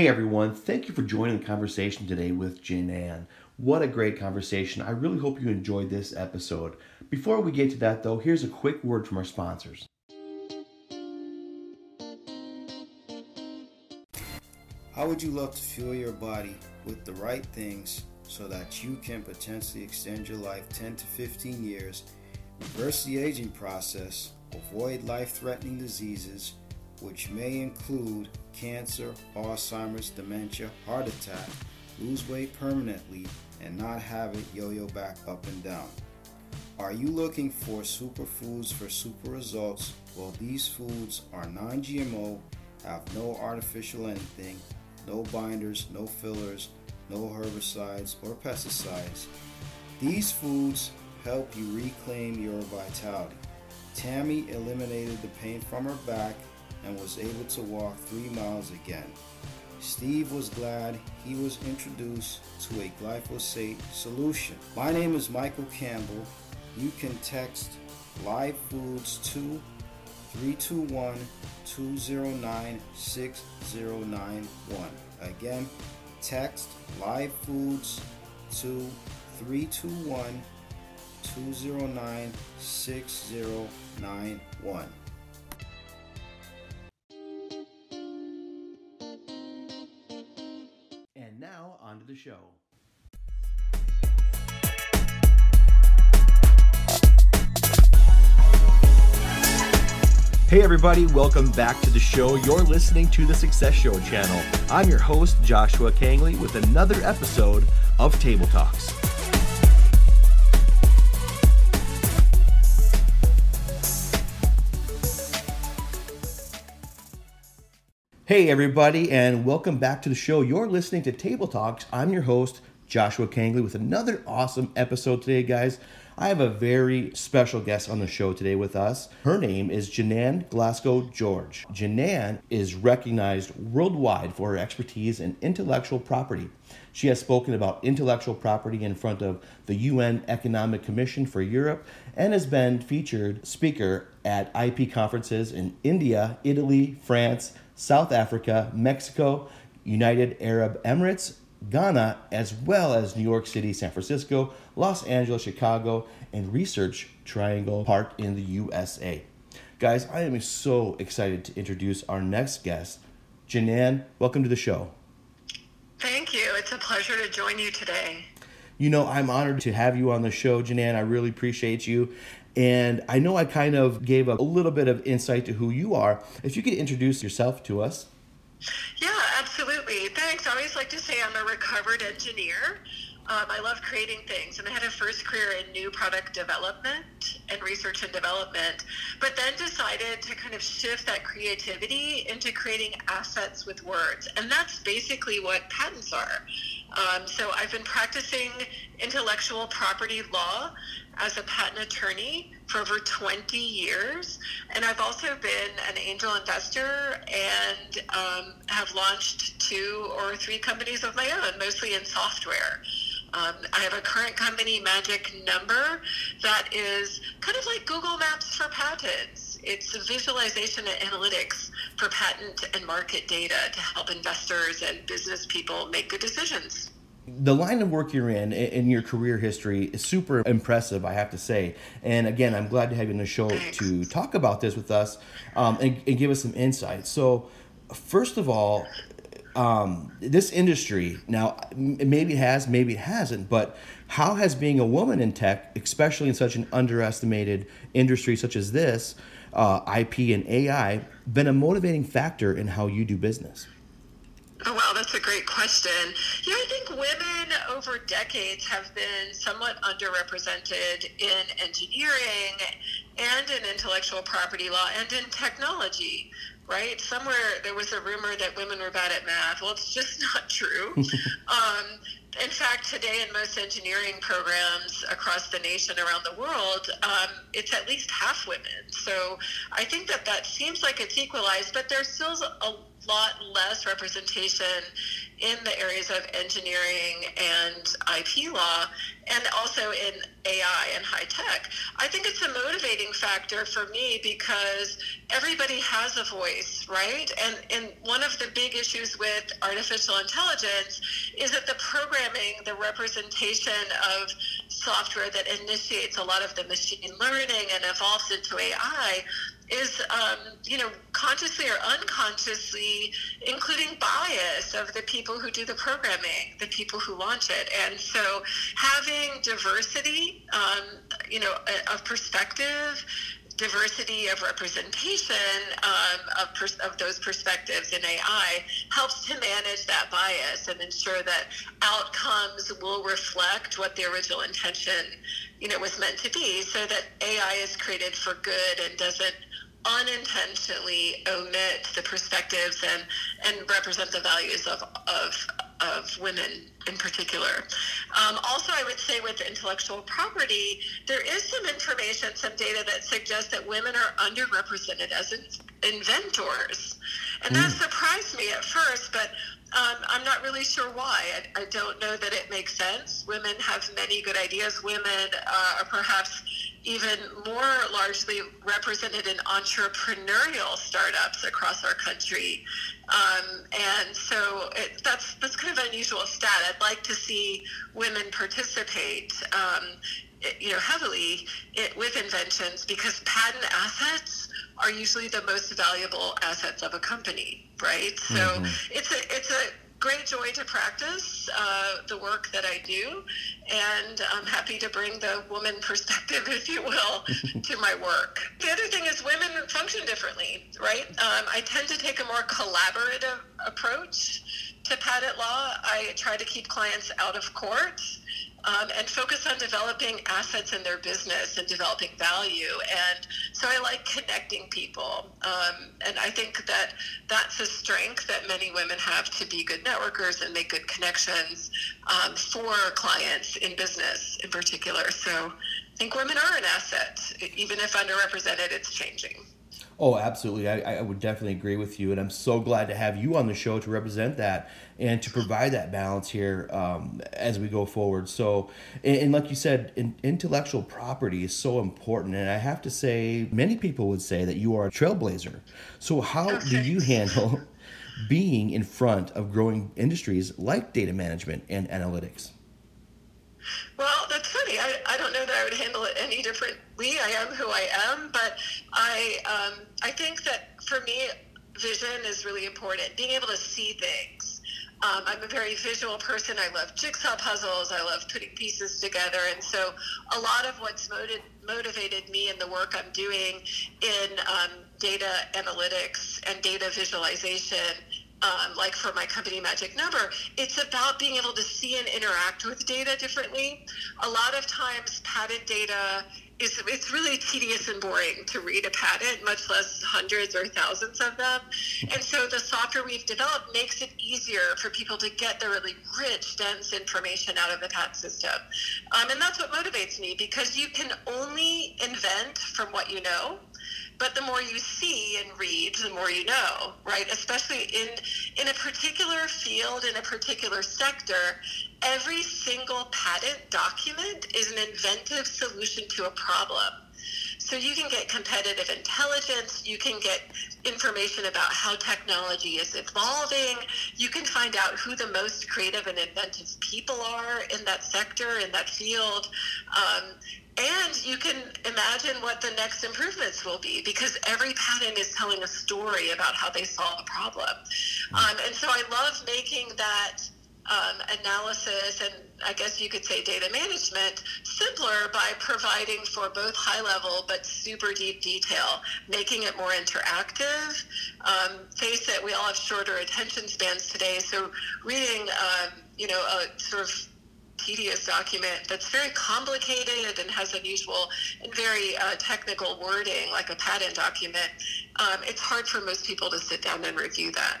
Hey everyone, thank you for joining the conversation today with Janan. What a great conversation. I really hope you enjoyed this episode. Before we get to that though, here's a quick word from our sponsors. How would you love to fuel your body with the right things so that you can potentially extend your life 10 to 15 years, reverse the aging process, avoid life threatening diseases, which may include cancer, Alzheimer's, dementia, heart attack, lose weight permanently, and not have it yo yo back up and down? Are you looking for superfoods for super results? Well, these foods are non GMO, have no artificial anything no binders, no fillers, no herbicides or pesticides. These foods help you reclaim your vitality. Tammy eliminated the pain from her back and was able to walk three miles again. Steve was glad he was introduced to a glyphosate solution. My name is Michael Campbell. You can text Live Foods to 321 209 6091. Again, text live foods to 321 209 6091. Show. Hey, everybody, welcome back to the show. You're listening to the Success Show channel. I'm your host, Joshua Kangley, with another episode of Table Talks. Hey, everybody, and welcome back to the show. You're listening to Table Talks. I'm your host, Joshua Kangley, with another awesome episode today, guys. I have a very special guest on the show today with us. Her name is Janan Glasgow George. Janan is recognized worldwide for her expertise in intellectual property. She has spoken about intellectual property in front of the UN Economic Commission for Europe and has been featured speaker at IP conferences in India, Italy, France, South Africa, Mexico, United Arab Emirates, Ghana, as well as New York City, San Francisco, Los Angeles, Chicago, and Research Triangle Park in the USA. Guys, I am so excited to introduce our next guest. Janan, welcome to the show. Thank you. It's a pleasure to join you today. You know, I'm honored to have you on the show, Janan. I really appreciate you. And I know I kind of gave a, little bit of insight to who you are. If you could introduce yourself to us. Yeah, absolutely. Thanks. I always like to say I'm a recovered engineer. Um, I love creating things, and I had a first career in new product development and research and development, but then decided to kind of shift that creativity into creating assets with words. And that's basically what patents are. Um, so I've been practicing intellectual property law as a patent attorney for over 20 years. And I've also been an angel investor and um, have launched two or three companies of my own, mostly in software. Um, I have a current company, Magic Number, that is kind of like Google Maps for patents. It's visualization and analytics for patent and market data to help investors and business people make good decisions. The line of work you're in in your career history is super impressive i have to say. And again i'm glad to have you on the show to talk about this with us um, and, and, give us some insight. So first of all um, this industry now maybe it has maybe it hasn't but how has being a woman in tech especially in such an underestimated industry such as this uh, ip and ai been a motivating factor in how you do business Oh, wow, that's a great question. Yeah, I think women over decades have been somewhat underrepresented in engineering and in intellectual property law and in technology, right? Somewhere there was a rumor that women were bad at math. Well, it's just not true. um, in fact, today in most engineering programs across the nation, around the world, um, it's at least half women. So I think that that seems like it's equalized, but there's still a lot less representation in the areas of engineering and IP law, and also in AI and high tech. I think it's a motivating factor for me because everybody has a voice, right? And and one of the big issues with artificial intelligence is that the programming, the representation of software that initiates a lot of the machine learning and evolves into AI is, um, you know, consciously or unconsciously including bias of the people who do the programming, the people who launch it. And so having diversity, um, you know, of perspective, diversity of representation um, of, pers- of those perspectives in AI helps to manage that bias and ensure that outcomes will reflect what the original intention, you know, was meant to be, so that AI is created for good and doesn't unintentionally omit the perspectives and, and represent the values of, of, of women in particular. Um, also, I would say with intellectual property, there is some information, some data that suggests that women are underrepresented as in, inventors. And that mm. surprised me at first, but um, I'm not really sure why. I, I, don't know that it makes sense. Women have many good ideas. Women uh, are perhaps even more largely represented in entrepreneurial startups across our country. Um, and so it, that's that's kind of an unusual stat. I'd like to see women participate, um, you know, heavily it, with inventions because patent assets are usually the most valuable assets of a company, right? So mm-hmm. it's a it's a great joy to practice uh, the work that I do, and I'm happy to bring the woman perspective, if you will, to my work. The other thing is women function differently, right? Um, I tend to take a more collaborative approach to patent law. I try to keep clients out of court um, and focus on developing assets in their business and developing value. And so I like connecting people. Um, and I think that that's a strength that many women have to be good networkers and make good connections um, for clients in business in particular. So I think women are an asset. Even if underrepresented, it's changing. Oh, absolutely. I, I would definitely agree with you. And I'm so glad to have you on the show to represent that and to provide that balance here um, as we go forward. So, and, and like you said, in, intellectual property is so important. And I have to say, many people would say that you are a trailblazer. So, how do you handle being in front of growing industries like data management and analytics? Well, that's funny. I, I don't know that I would handle it any differently. I am who I am, but I um, I think that for me, vision is really important. Being able to see things. Um, I'm a very visual person. I love jigsaw puzzles. I love putting pieces together, and so a lot of what's motiv- motivated me in the work I'm doing in um, data analytics and data visualization um, like for my company Magic Number, it's about being able to see and interact with data differently. A lot of times, patent data is it's really tedious and boring to read a patent, much less hundreds or thousands of them. And so the software we've developed makes it easier for people to get the really rich, dense information out of the patent system. Um, and that's what motivates me because you can only invent from what you know but the more you see and read the more you know right especially in in a particular field in a particular sector every single patent document is an inventive solution to a problem so you can get competitive intelligence, you can get information about how technology is evolving, you can find out who the most creative and inventive people are in that sector, in that field. Um, and you can imagine what the next improvements will be because every patent is telling a story about how they solve a problem. Hmm. Um, and so I love making that um, analysis and I guess you could say data management simpler by providing for both high level but super deep detail, making it more interactive. Um, face it, we all have shorter attention spans today, so reading, um, you know, a sort of tedious document that's very complicated and has unusual and very uh, technical wording, like a patent document, um, it's hard for most people to sit down and review that.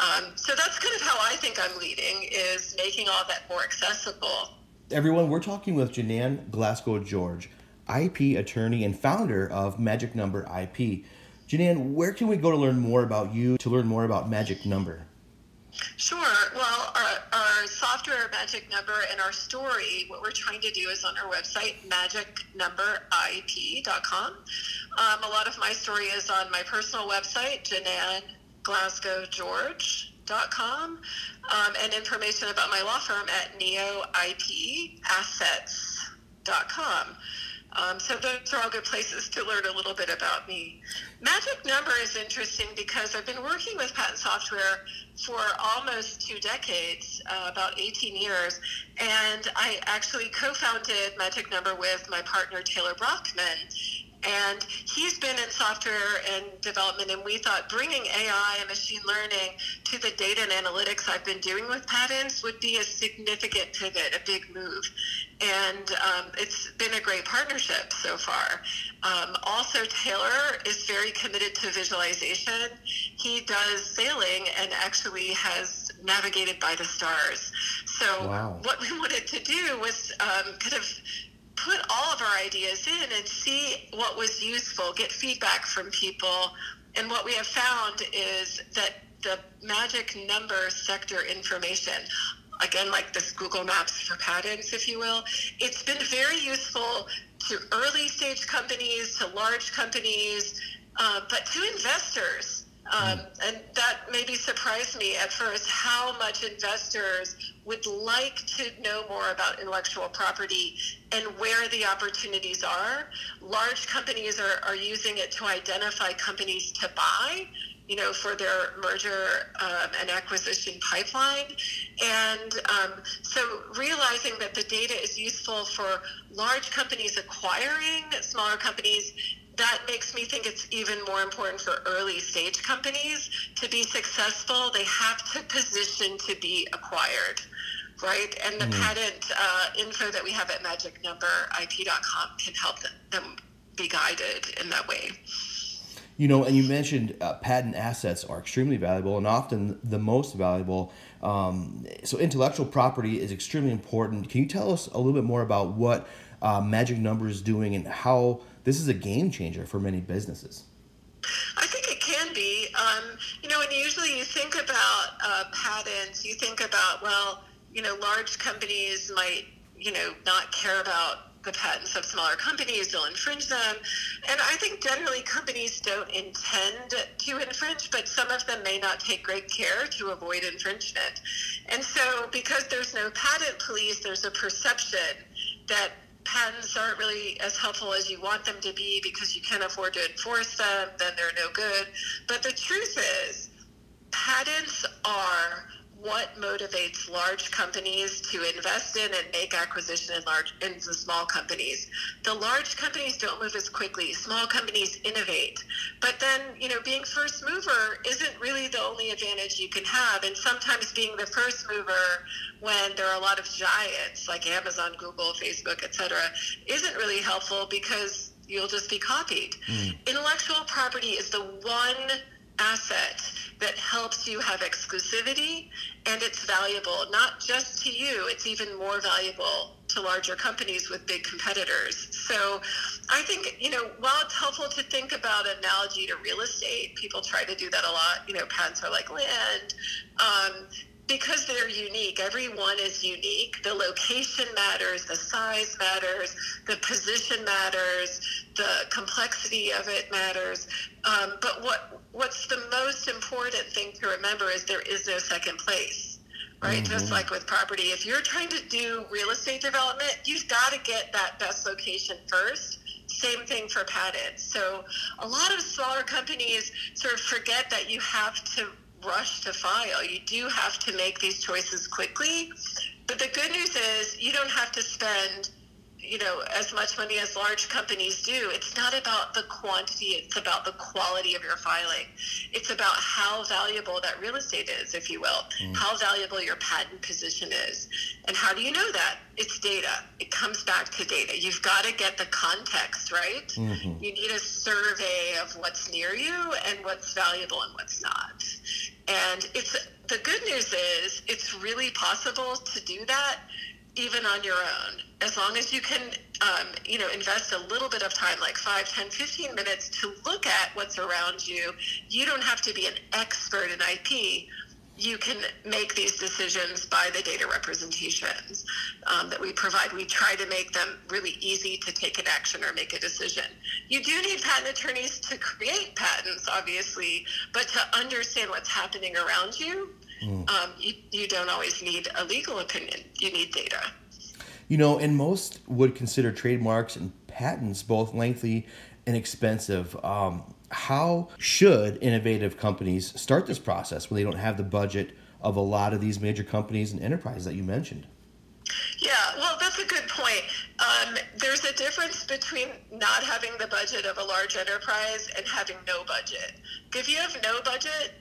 Um, so that's kind of how I think I'm leading, is making all that more accessible. Everyone, we're talking with Janan Glasgow George, IP attorney and founder of Magic Number IP. Janan, where can we go to learn more about you, to learn more about Magic Number? Sure. Well, our software magic number and our story, what we're trying to do is on our website, magicnumberip.com. Um, a lot of my story is on my personal website, Janan um, and information about my law firm at neoipassets.com. Um, so those are all good places to learn a little bit about me. Magic Number is interesting because I've been working with patent software for almost two decades, uh, about 18 years, and I actually co-founded Magic Number with my partner Taylor Brockman and he's been in software and development, and we thought bringing AI and machine learning to the data and analytics I've been doing with patents would be a significant pivot, a big move. And um, it's been a great partnership so far. Um, also, Taylor is very committed to visualization. He does sailing and actually has navigated by the stars. So, wow. what we wanted to do was um, kind of put all of our ideas in and see what was useful, get feedback from people. And what we have found is that the magic number sector information, again, like this Google Maps for patents, if you will, it's been very useful to early stage companies, to large companies, uh, but to investors. Um, and that maybe surprised me at first how much investors would like to know more about intellectual property and where the opportunities are. Large companies are, are using it to identify companies to buy, you know, for their merger um, and acquisition pipeline. And um, so realizing that the data is useful for large companies acquiring smaller companies that makes me think it's even more important for early stage companies to be successful. They have to position to be acquired, right? And the mm. patent uh, info that we have at magicnumberip.com can help them, them be guided in that way. You know, and you mentioned uh, patent assets are extremely valuable and often the most valuable. Um, so, intellectual property is extremely important. Can you tell us a little bit more about what uh, Magic Number is doing and how this is a game changer for many businesses. I think it can be. Um, you know, and usually you think about uh, patents, you think about, well, you know, large companies might, you know, not care about the patents of smaller companies, they'll infringe them. And I think generally companies don't intend to infringe, but some of them may not take great care to avoid infringement. And so, because there's no patent police, there's a perception that patents aren't really as helpful as you want them to be because you can't afford to enforce them, then they're no good. But the truth is, patents are what motivates large companies to invest in and make acquisition in large into small companies. The large companies don't move as quickly. Small companies innovate. But then, you know, being first mover isn't really the only advantage you can have. And sometimes being the first mover when there are a lot of giants like Amazon, Google, Facebook, etc., isn't really helpful because you'll just be copied. Mm. Intellectual property is the one asset that helps you have exclusivity and it's valuable not just to you it's even more valuable to larger companies with big competitors. So i think you know while it's helpful to think about analogy to real estate people try to do that a lot. You know patents are like land. Um, because they're unique. Everyone is unique. The location matters, the size matters, the position matters, the complexity of it matters. Um, but what what's the most important thing to remember is there is no second place. Right, mm-hmm. just like with property, if you're trying to do real estate development, you've got to get that best location first same thing for patents. So a lot of smaller companies sort of forget that you have to rush to file. You do have to make these choices quickly. But the good news is you don't have to spend you know, as much money as large companies do. It's not about the quantity, it's about the quality of your filing. It's about how valuable that real estate is, if you will, mm. how valuable your patent position is. And how do you know that? It's data. It comes back to data. You've got to get the context, right? Mm-hmm. You need a survey of what's near you and what's valuable and what's not. And it's the good news is it's really possible to do that even on your own as long as you can um, you know invest a little bit of time like 5 10 15 minutes to look at what's around you you don't have to be an expert in ip you can make these decisions by the data representations um, that we provide. We try to make them really easy to take an action or make a decision. You do need patent attorneys to create patents, obviously, but to understand what's happening around you, mm. um, you, you don't always need a legal opinion. You need data. You know, and most would consider trademarks and patents both lengthy and expensive. Um, how should innovative companies start this process when they don't have the budget of a lot of these major companies and enterprises that you mentioned? Yeah, well, that's a good point. Um, there's a difference between not having the budget of a large enterprise and having no budget. If you have no budget,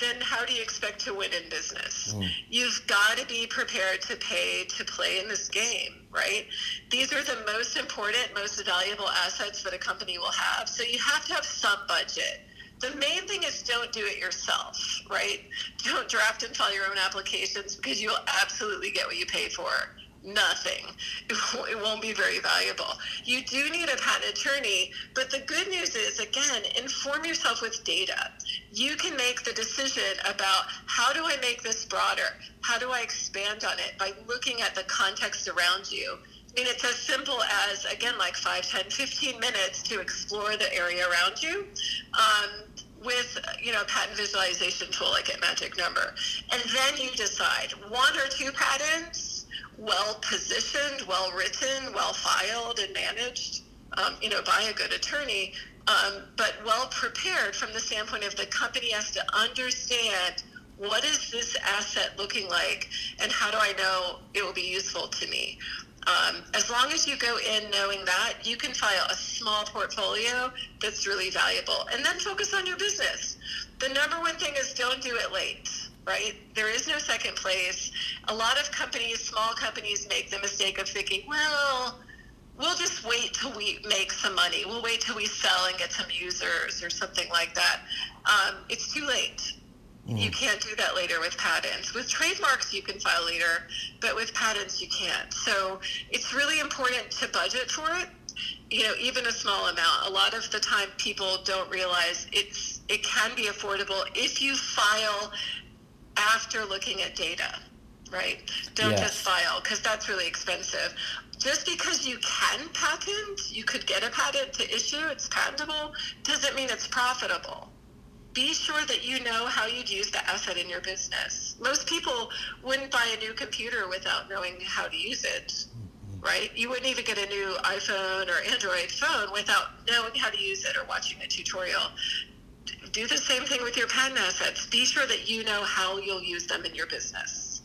then how do you expect to win in business? Mm. You've got to be prepared to pay to play in this game, right? These are the most important, most valuable assets that a company will have. So you have to have some budget. The main thing is don't do it yourself, right? Don't draft and file your own applications because you'll absolutely get what you pay for nothing. It won't be very valuable. You do need a patent attorney, but the good news is, again, inform yourself with data. You can make the decision about how do I make this broader? How do I expand on it by looking at the context around you? I mean, it's as simple as, again, like 5, 10, 15 minutes to explore the area around you. Um, with you know a patent visualization tool like a magic number and then you decide one or two patents well positioned, well written, well filed, and managed, um, you know, by a good attorney, um, but well prepared from the standpoint of the company has to understand what is this asset looking like, and how do I know it will be useful to me. Um, as long as you go in knowing that, you can file a small portfolio that's really valuable, and then focus on your business. The number one thing is don't do it late right? There is no second place. A lot of companies, small companies, make the mistake of thinking, well, we'll just wait till we make some money. We'll wait till we sell and get some users or something like that. Um, it's too late. Mm. You can't do that later with patents. With trademarks, you can file later, but with patents, you can't. So it's really important to budget for it. You know, even a small amount. A lot of the time, people don't realize it's it can be affordable if you file after looking at data, right? Don't yes. just file because that's really expensive. Just because you can patent, you could get a patent to issue, it's patentable, doesn't mean it's profitable. Be sure that you know how you'd use the asset in your business. Most people wouldn't buy a new computer without knowing how to use it mm-hmm. right? You wouldn't even get a new iPhone or Android phone without knowing how to use it or watching a tutorial do the same thing with your patent assets. Be sure that you know how you'll use them in your business.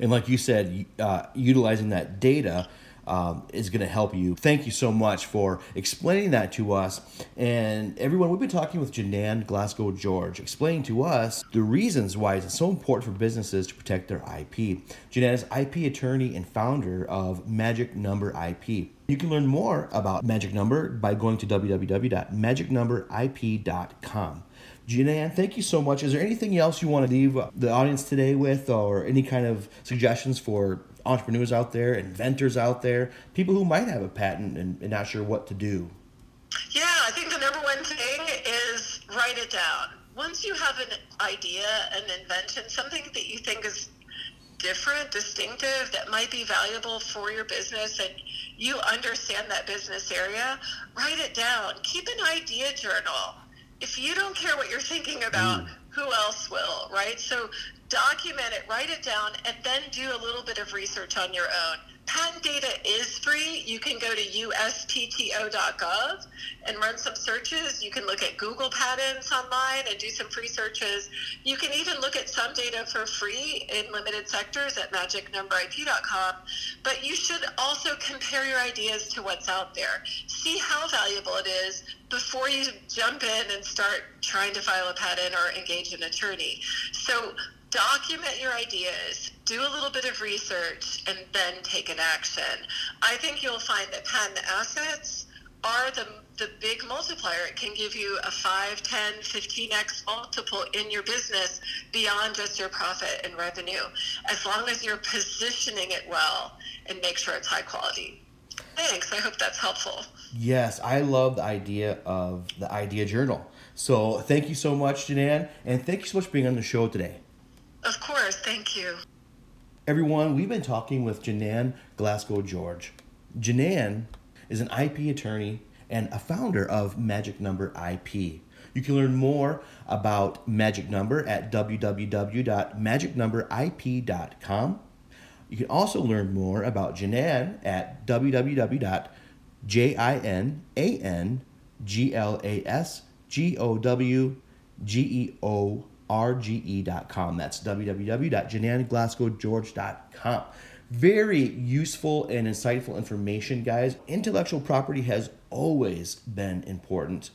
And like you said, uh, utilizing that data um, is going to help you. Thank you so much for explaining that to us. And everyone, we've been talking with Janan Glasgow George, explaining to us the reasons why it's so important for businesses to protect their IP. Janan is IP attorney and founder of Magic Number IP. You can learn more about Magic Number by going to www.magicnumberip.com. Janan, thank you so much. Is there anything else you want to leave the audience today with, or any kind of suggestions for entrepreneurs out there, inventors out there, people who might have a patent and, and not sure what to do? Yeah, I think the number one thing is write it down. Once you have an idea, an invention, something that you think is different, distinctive, that might be valuable for your business, and you understand that business area, write it down. Keep an idea journal. If you don't care what you're thinking about, mm. who else will, right? So document it, write it down, and then do a little bit of research on your own. Patent data You can go to uspto.gov and run some searches. You can look at Google Patents online and do some free searches. You can even look at some data for free in limited sectors at magicnumberip.com. But you should also compare your ideas to what's out there. See how valuable it is before you jump in and start trying to file a patent or engage an attorney. So document your ideas, do a little bit of research, and then take an action. I think you'll find that patent assets are the, the big multiplier. It can give you a 5, 10, 15x multiple in your business beyond just your profit and revenue, as long as you're positioning it well and make sure it's high quality. Thanks. I hope that's helpful. Yes, I love the idea of the idea journal. So thank you so much, Janan, and thank you so much for being on the show today. Of course, thank you. Everyone, we've been talking with Janan Glasgow George. Janan is an IP attorney and a founder of Magic Number IP. You can learn more about Magic Number at www.magicnumberip.com. You can also learn more about Janan at www.jananglasgowgeorge.com. That's www.jananglasgowgeorge.com. Very useful and insightful information, guys. Intellectual property has always been important.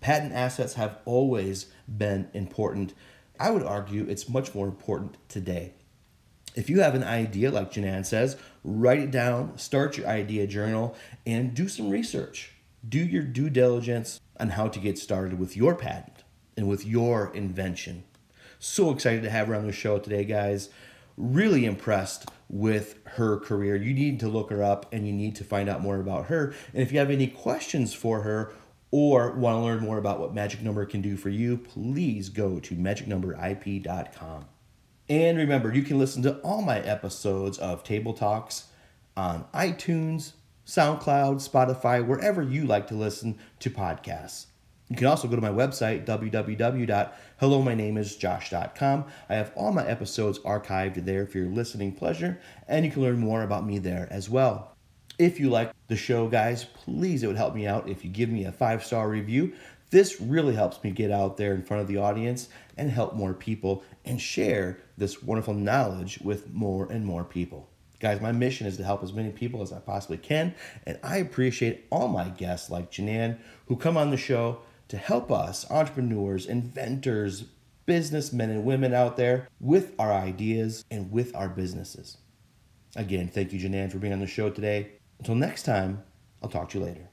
Patent assets have always been important. I would argue it's much more important today. If you have an idea, like Janan says, write it down, start your idea journal, and do some research. Do your due diligence on how to get started with your patent and with your invention. So excited to have her on the show today, guys. Really impressed with her career. You need to look her up and you need to find out more about her. And if you have any questions for her or want to learn more about what Magic Number can do for you, please go to magicnumberip.com. And remember, you can listen to all my episodes of Table Talks on iTunes, SoundCloud, Spotify, wherever you like to listen to podcasts. You can also go to my website, www.hellomynameisjosh.com. I have all my episodes archived there for your listening pleasure, and you can learn more about me there as well. If you like the show, guys, please, it would help me out if you give me a five star review. This really helps me get out there in front of the audience and help more people and share this wonderful knowledge with more and more people. Guys, my mission is to help as many people as I possibly can, and I appreciate all my guests like Janan who come on the show to help us, entrepreneurs, inventors, businessmen and women out there, with our ideas and with our businesses. Again, thank you, Janan, for being on the show today. Until next time, I'll talk to you later.